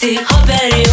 Still hoppar i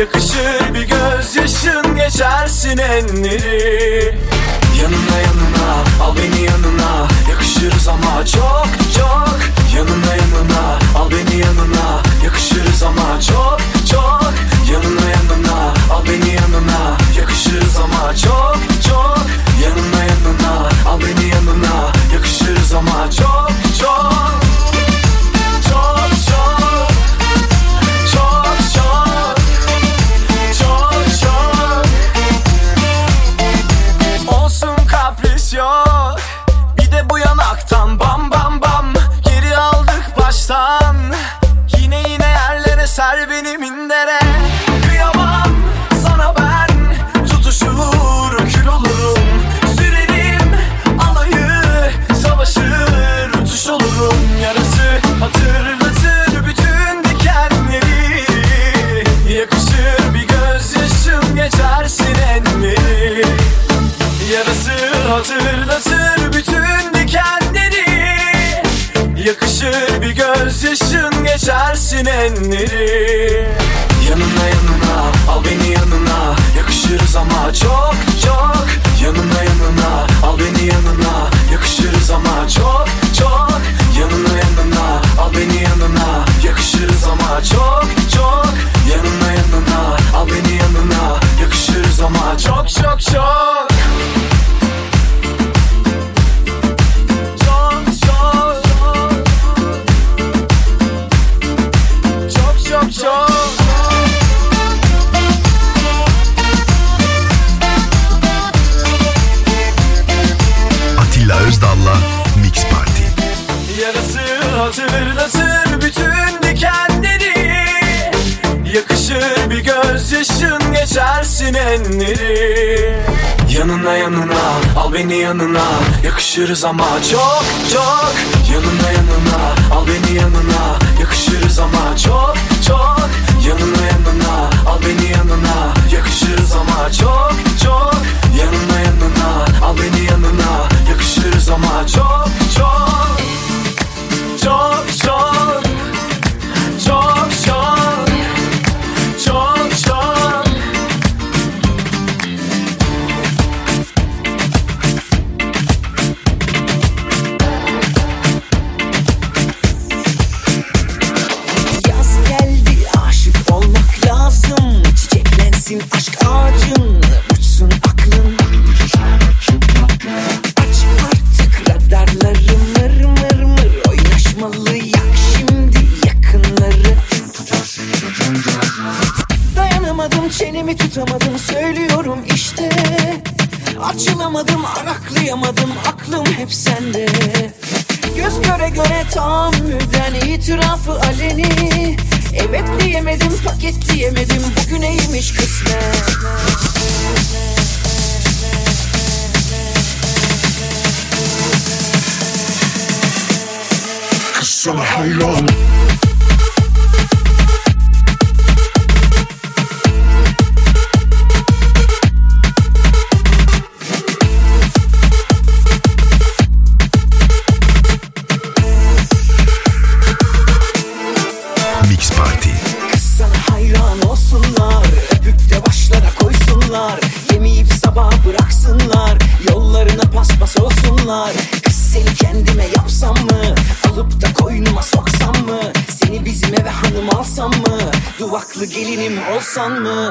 Yakışır bir gözyaşın geçersin enleri. Yanına yanına al beni yanına. Yakışırız ama çok çok. Yanına yanına al beni yanına. Yakışırız ama çok çok. Yanına yanına al beni yanına. Yakışırız ama çok çok. Yanına yanına al beni yanına. Yakışırız ama çok çok geçersin enleri Yanına yanına al beni yanına. Yakışırız ama çok çok. Yanına yanına al beni yanına. Yakışırız ama çok çok. Yanına yanına al beni yanına. Yakışırız ama çok çok. Yanına yanına al beni yanına. Yakışırız ama çok çok çok geçersin enleri Yanına yanına al beni yanına. Yakışırız ama çok çok. Yanına yanına al beni yanına. Yakışırız ama çok çok. Yanına yanına al beni yanına. Yakışırız ama çok çok. Yanına yanına al beni yanına. Yakışırız ama çok çok. Çok çok Tam müden itirafı aleni. Evet diyemedim paket diyemedim. Bugüneymiş kısmet. Sana hayran. Duvaklı gelinim olsan mı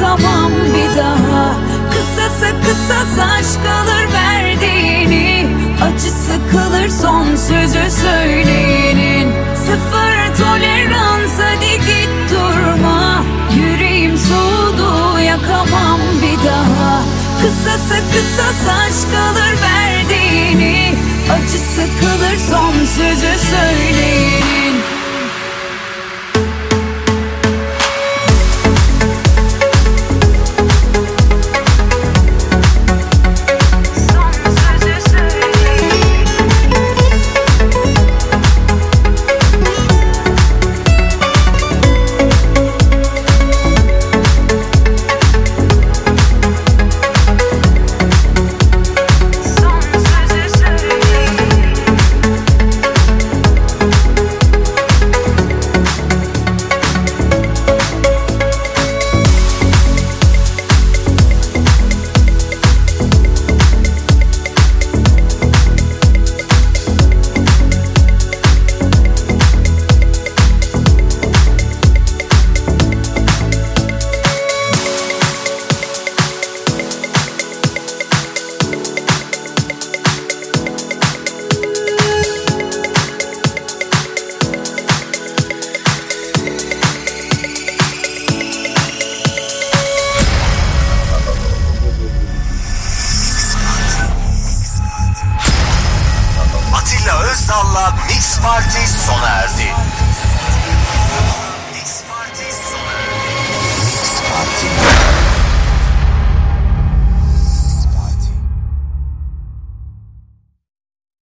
Bakamam bir daha. Kısasa kısas aşk alır verdiğini. Acısı kalır son sözü söyleyenin. Sıfır tolerans hadi git durma. Yüreğim soğudu yakamam bir daha. Kısasa kısas aşk alır verdiğini. Acısı kalır son sözü söyleyenin.